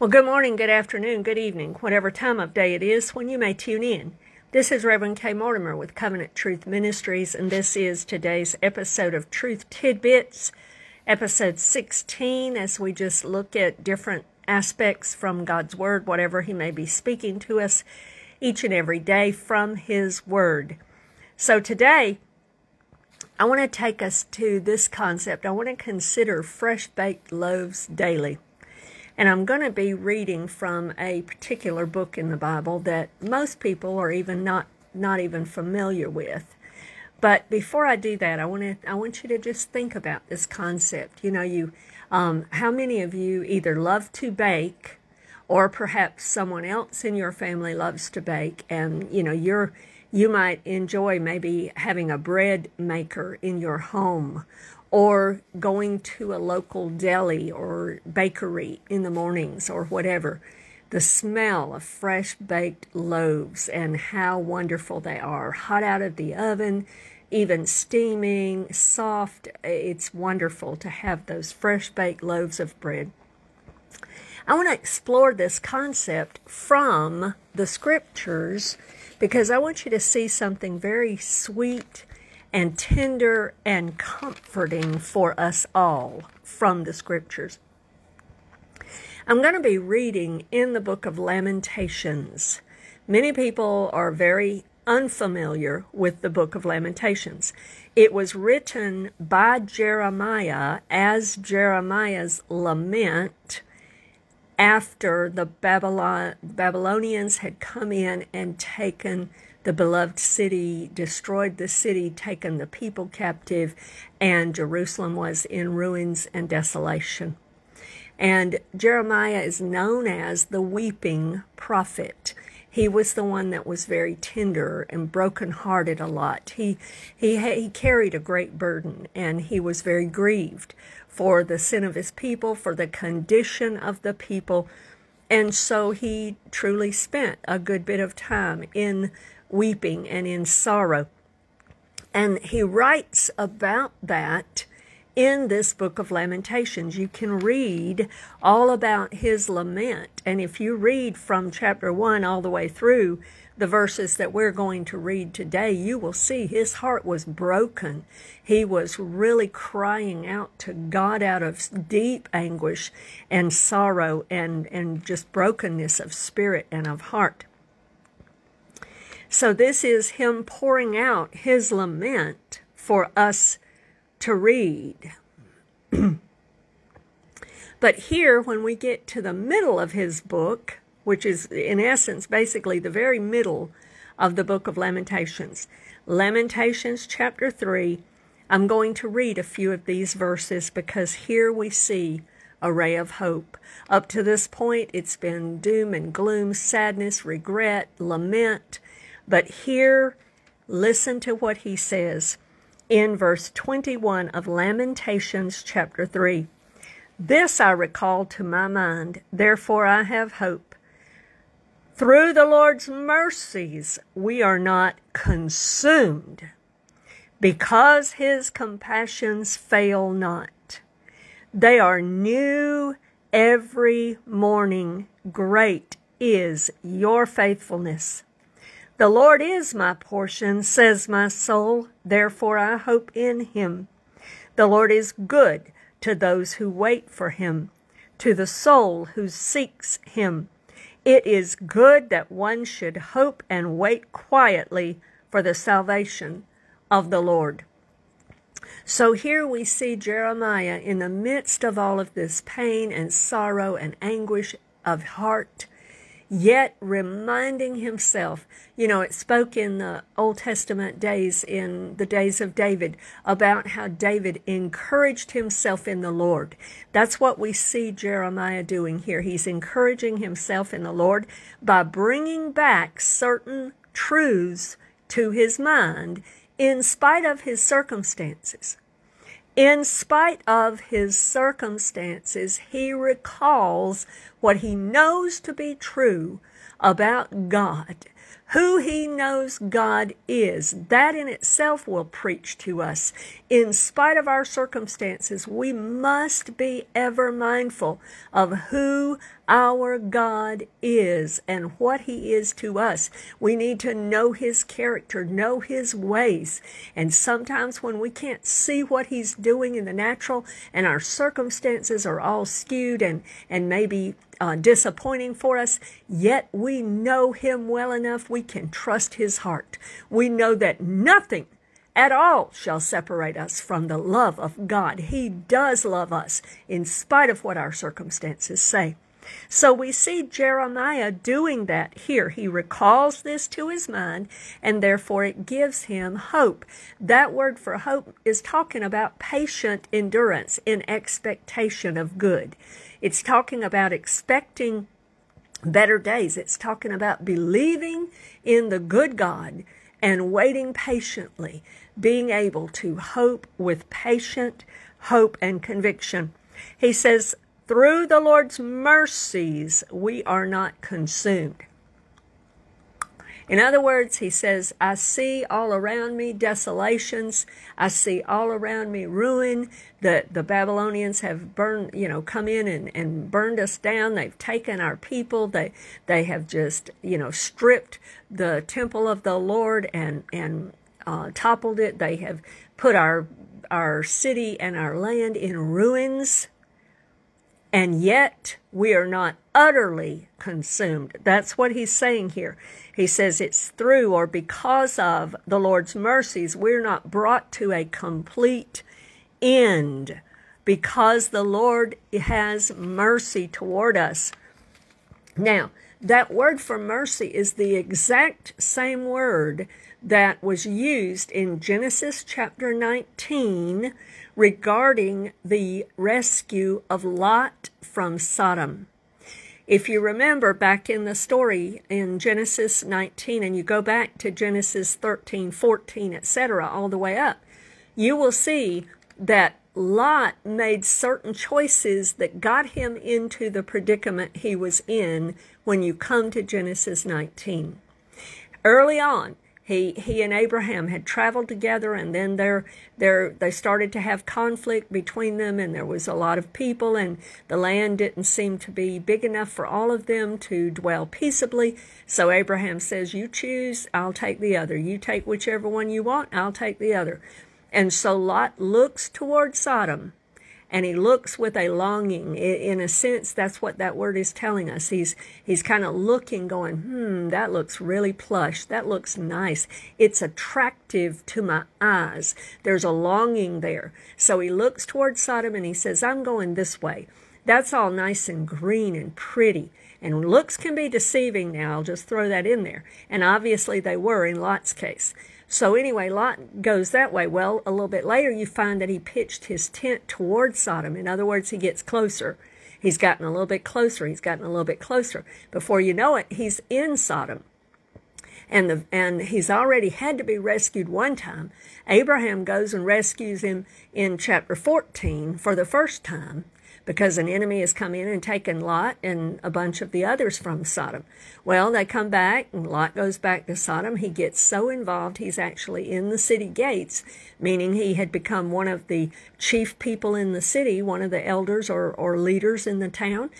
Well, good morning, good afternoon, good evening, whatever time of day it is when you may tune in. This is Reverend K. Mortimer with Covenant Truth Ministries, and this is today's episode of Truth Tidbits, episode 16, as we just look at different aspects from God's Word, whatever He may be speaking to us each and every day from His Word. So today, I want to take us to this concept. I want to consider fresh baked loaves daily. And I'm going to be reading from a particular book in the Bible that most people are even not not even familiar with. But before I do that, I want to I want you to just think about this concept. You know, you um, how many of you either love to bake, or perhaps someone else in your family loves to bake, and you know you're you might enjoy maybe having a bread maker in your home or going to a local deli or bakery in the mornings or whatever. The smell of fresh baked loaves and how wonderful they are, hot out of the oven, even steaming, soft. It's wonderful to have those fresh baked loaves of bread. I want to explore this concept from the scriptures because I want you to see something very sweet and tender and comforting for us all from the scriptures. I'm going to be reading in the book of Lamentations. Many people are very unfamiliar with the book of Lamentations. It was written by Jeremiah as Jeremiah's lament after the Babylon, Babylonians had come in and taken the beloved city, destroyed the city, taken the people captive, and Jerusalem was in ruins and desolation. And Jeremiah is known as the weeping prophet. He was the one that was very tender and broken-hearted a lot. He, he, he carried a great burden and he was very grieved for the sin of his people, for the condition of the people. And so he truly spent a good bit of time in weeping and in sorrow. And he writes about that in this book of Lamentations. You can read all about his lament. And if you read from chapter 1 all the way through the verses that we're going to read today, you will see his heart was broken. He was really crying out to God out of deep anguish and sorrow and, and just brokenness of spirit and of heart. So this is him pouring out his lament for us to read. but here, when we get to the middle of his book, which is in essence basically the very middle of the book of Lamentations, Lamentations chapter 3, I'm going to read a few of these verses because here we see a ray of hope. Up to this point, it's been doom and gloom, sadness, regret, lament, but here, listen to what he says in verse 21 of Lamentations chapter 3. This I recall to my mind, therefore I have hope. Through the Lord's mercies we are not consumed, because his compassions fail not. They are new every morning. Great is your faithfulness. The Lord is my portion, says my soul, therefore I hope in him. The Lord is good to those who wait for him, to the soul who seeks him. It is good that one should hope and wait quietly for the salvation of the Lord. So here we see Jeremiah in the midst of all of this pain and sorrow and anguish of heart yet reminding himself. You know, it spoke in the Old Testament days, in the days of David, about how David encouraged himself in the Lord. That's what we see Jeremiah doing here. He's encouraging himself in the Lord by bringing back certain truths to his mind in spite of his circumstances. In spite of his circumstances, he recalls what he knows to be true about God. Who he knows God is. That in itself will preach to us. In spite of our circumstances, we must be ever mindful of who our God is and what He is to us. We need to know His character, know His ways. And sometimes when we can't see what He's doing in the natural and our circumstances are all skewed and, and maybe uh, disappointing for us, yet we know Him well enough we can trust His heart. We know that nothing at all shall separate us from the love of God. He does love us in spite of what our circumstances say. So we see Jeremiah doing that here. He recalls this to his mind, and therefore it gives him hope. That word for hope is talking about patient endurance in expectation of good. It's talking about expecting better days. It's talking about believing in the good God and waiting patiently, being able to hope with patient hope and conviction. He says, through the Lord's mercies, we are not consumed. In other words, he says, I see all around me desolations. I see all around me ruin. The, the Babylonians have burned, you know, come in and, and burned us down. They've taken our people. They, they have just, you know, stripped the temple of the Lord and, and uh, toppled it. They have put our, our city and our land in ruins and yet we are not utterly consumed. That's what he's saying here. He says it's through or because of the Lord's mercies, we're not brought to a complete end because the Lord has mercy toward us. Now, that word for mercy is the exact same word that was used in Genesis chapter 19 regarding the rescue of Lot from Sodom. If you remember back in the story in Genesis 19 and you go back to Genesis 13, 14, etc., all the way up, you will see that Lot made certain choices that got him into the predicament he was in when you come to Genesis 19. Early on, he he and Abraham had traveled together, and then there there they started to have conflict between them, and there was a lot of people, and the land didn't seem to be big enough for all of them to dwell peaceably. So Abraham says, "You choose, I'll take the other. You take whichever one you want, I'll take the other." And so Lot looks toward Sodom and he looks with a longing. In a sense, that's what that word is telling us. He's he's kind of looking, going, "Hmm, that looks really plush. That looks nice. It's attractive to my eyes." There's a longing there. So he looks toward Sodom and he says, "I'm going this way." That's all nice and green and pretty. And looks can be deceiving now. I'll just throw that in there. And obviously they were in Lot's case. So anyway, Lot goes that way. Well, a little bit later, you find that he pitched his tent towards Sodom. In other words, he gets closer. He's gotten a little bit closer. He's gotten a little bit closer. Before you know it, he's in Sodom. And, the, and he's already had to be rescued one time. Abraham goes and rescues him in chapter 14 for the first time because an enemy has come in and taken Lot and a bunch of the others from Sodom. Well, they come back, and Lot goes back to Sodom. He gets so involved, he's actually in the city gates, meaning he had become one of the chief people in the city, one of the elders or, or leaders in the town.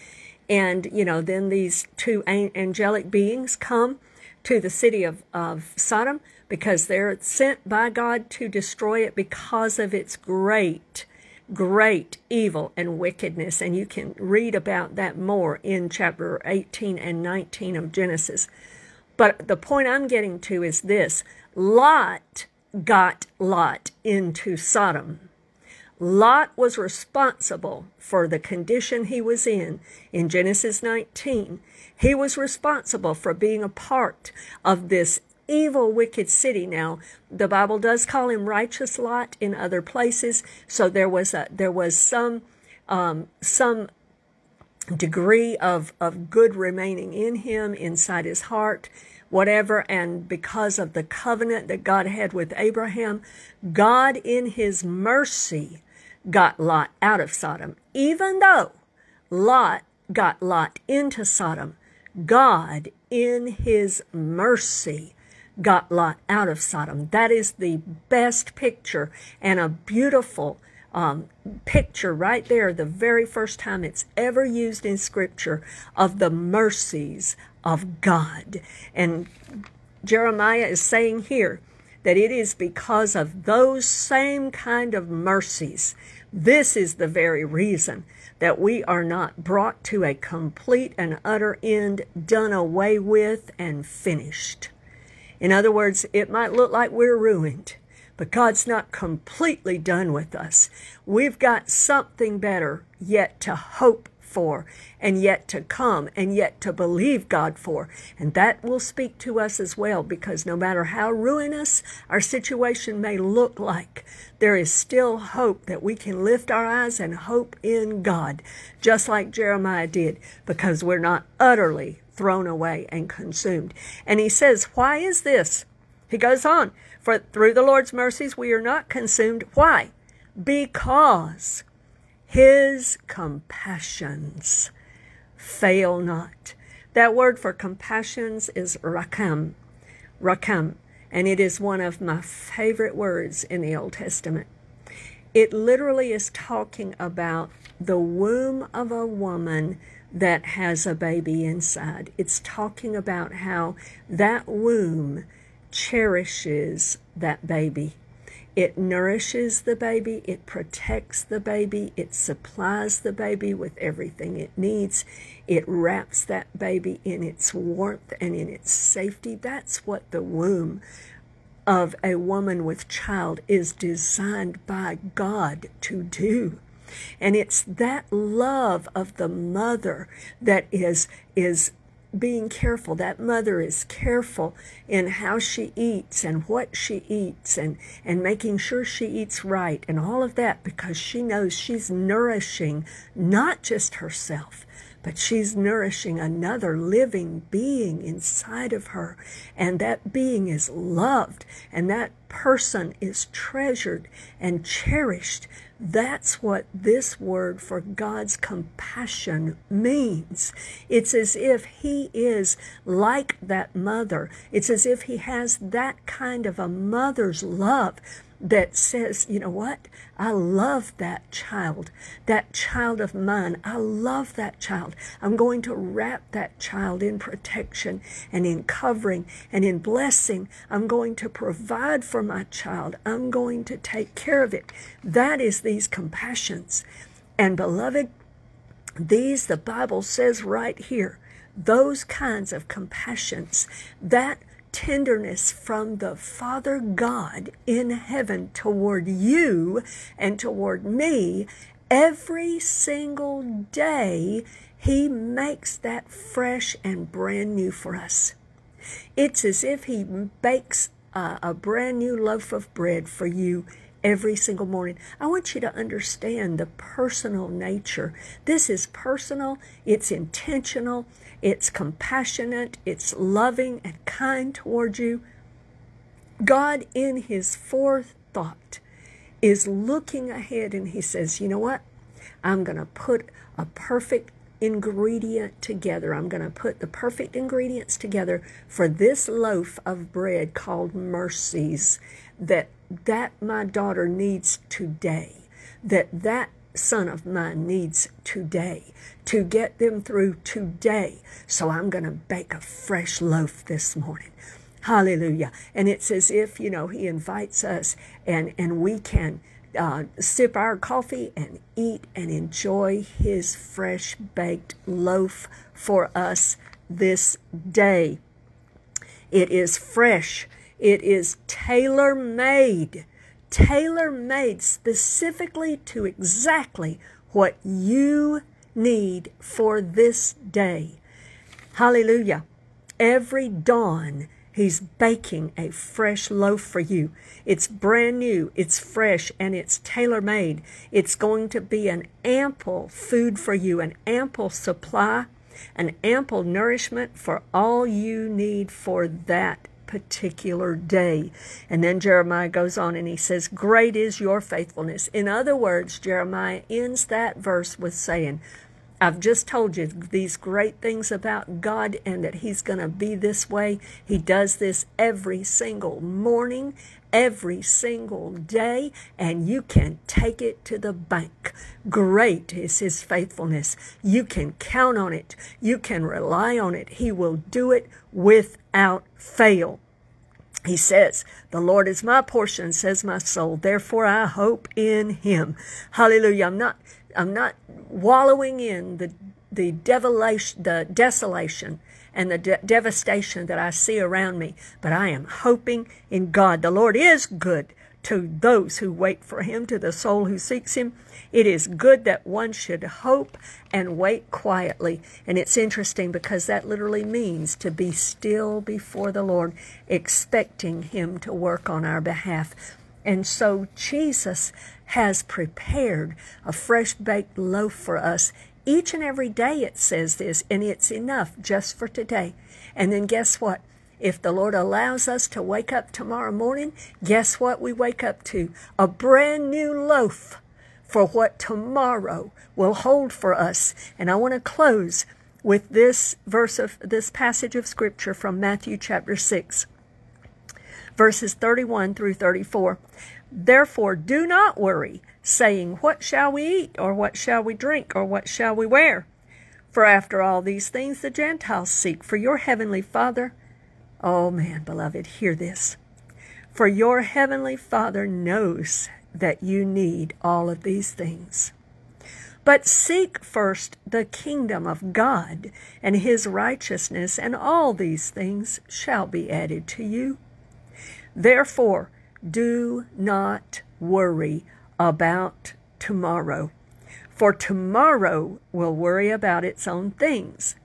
And, you know, then these two angelic beings come to the city of, of Sodom because they're sent by God to destroy it because of its great great evil and wickedness. And you can read about that more in chapter 18 and 19 of Genesis. But the point I'm getting to is this Lot got Lot into Sodom. Lot was responsible for the condition he was in in Genesis 19. He was responsible for being a part of this evil, wicked city. Now, the Bible does call him righteous Lot in other places, so there was a there was some um, some degree of of good remaining in him inside his heart whatever. And because of the covenant that God had with Abraham God in his mercy got Lot out of Sodom. Even though Lot got Lot into Sodom God in his mercy got Lot out of Sodom. That is the best picture and a beautiful um, picture right there, the very first time it's ever used in Scripture of the mercies of God. And Jeremiah is saying here that it is because of those same kind of mercies. This is the very reason that we are not brought to a complete and utter end, done away with, and finished. In other words, it might look like we're ruined, but God's not completely done with us. We've got something better yet to hope for, and yet to come, and yet to believe God for. And that will speak to us as well, because no matter how ruinous our situation may look like, there is still hope that we can lift our eyes and hope in God, just like Jeremiah did, because we're not utterly thrown away and consumed. And he says, Why is this? He goes on, For through the Lord's mercies we are not consumed. Why? Because his compassions fail not. That word for compassions is rakam, rakam, and it is one of my favorite words in the Old Testament. It literally is talking about the womb of a woman that has a baby inside. It's talking about how that womb cherishes that baby. It nourishes the baby, it protects the baby, it supplies the baby with everything it needs, it wraps that baby in its warmth and in its safety. That's what the womb of a woman with child is designed by God to do. And it's that love of the mother that is is being careful. That mother is careful in how she eats and what she eats and, and making sure she eats right and all of that because she knows she's nourishing not just herself, but she's nourishing another living being inside of her. And that being is loved, and that person is treasured and cherished that's what this word for God's compassion means. It's as if He is like that mother. It's as if He has that kind of a mother's love that says, you know what? I love that child, that child of mine. I love that child. I'm going to wrap that child in protection and in covering and in blessing. I'm going to provide for my child. I'm going to take care of it. That is these compassions. And beloved, these, the Bible says right here, those kinds of compassions, that tenderness from the Father God in heaven toward you and toward me every single day. He makes that fresh and brand new for us. It's as if He bakes a, a brand new loaf of bread for you every single morning. I want you to understand the personal nature. This is personal, it's intentional, it's compassionate, it's loving and kind toward you. God, in His forethought, is looking ahead and He says, You know what? I'm going to put a perfect ingredient together. I'm going to put the perfect ingredients together for this loaf of bread called mercies that that my daughter needs today, that that son of mine needs today to get them through today. So I'm going to bake a fresh loaf this morning. Hallelujah. And it's as if, you know, he invites us and, and we can uh, sip our coffee and eat and enjoy his fresh baked loaf for us this day. It is fresh it is tailor made, tailor made specifically to exactly what you need for this day. Hallelujah. Every dawn, He's baking a fresh loaf for you. It's brand new, it's fresh, and it's tailor made. It's going to be an ample food for you, an ample supply, an ample nourishment for all you need for that particular day. And then Jeremiah goes on and he says, Great is your faithfulness. In other words, Jeremiah ends that verse with saying, I've just told you these great things about God and that He's going to be this way. He does this every single morning, every single day, and you can take it to the bank. Great is His faithfulness. You can count on it, you can rely on it. He will do it without fail. He says, The Lord is my portion, says my soul. Therefore I hope in him. Hallelujah. I'm not I'm not wallowing in the the desolation, the desolation and the de- devastation that I see around me, but I am hoping in God. The Lord is good to those who wait for him, to the soul who seeks him. It is good that one should hope and wait quietly. And it's interesting because that literally means to be still before the Lord, expecting him to work on our behalf. And so Jesus has prepared a fresh baked loaf for us each and every day. It says this, and it's enough just for today. And then guess what? If the Lord allows us to wake up tomorrow morning, guess what we wake up to? A brand new loaf for what tomorrow will hold for us. And I want to close with this verse of this passage of scripture from Matthew chapter 6 verses 31 through 34. Therefore, do not worry, saying, What shall we eat, or what shall we drink, or what shall we wear? For after all these things the Gentiles seek, for your heavenly Father. Oh man, beloved, hear this. For your heavenly Father knows that you need all of these things. But seek first the kingdom of God and his righteousness, and all these things shall be added to you. Therefore, do not worry about tomorrow, for tomorrow will worry about its own things.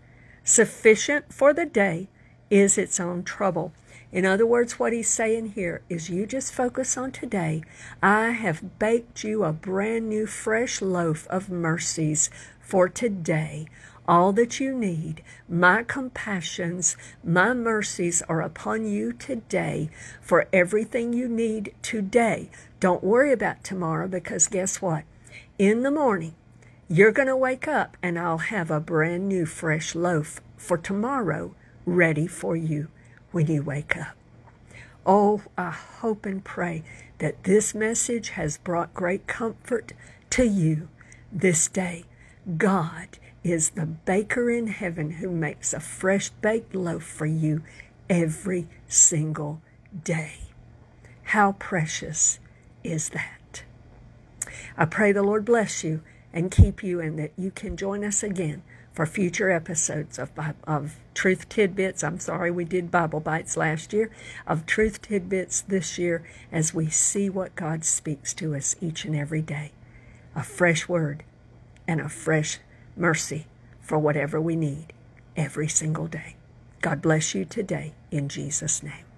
Sufficient for the day is its own trouble. In other words, what he's saying here is you just focus on today. I have baked you a brand new fresh loaf of mercies for today all that you need. My compassions, my mercies are upon you today for everything you need today. Don't worry about tomorrow because guess what? In the morning, you're going to wake up and I'll have a brand new fresh loaf for tomorrow ready for you when you wake up. Oh, I hope and pray that this message has brought great comfort to you this day. God is the baker in heaven who makes a fresh baked loaf for you every single day. How precious is that? I pray the Lord bless you and keep you, and that you can join us again for future episodes of, of Truth Tidbits. I'm sorry we did Bible Bites last year, of Truth Tidbits this year as we see what God speaks to us each and every day. A fresh word and a fresh mercy for whatever we need every single day. God bless you today in Jesus' name.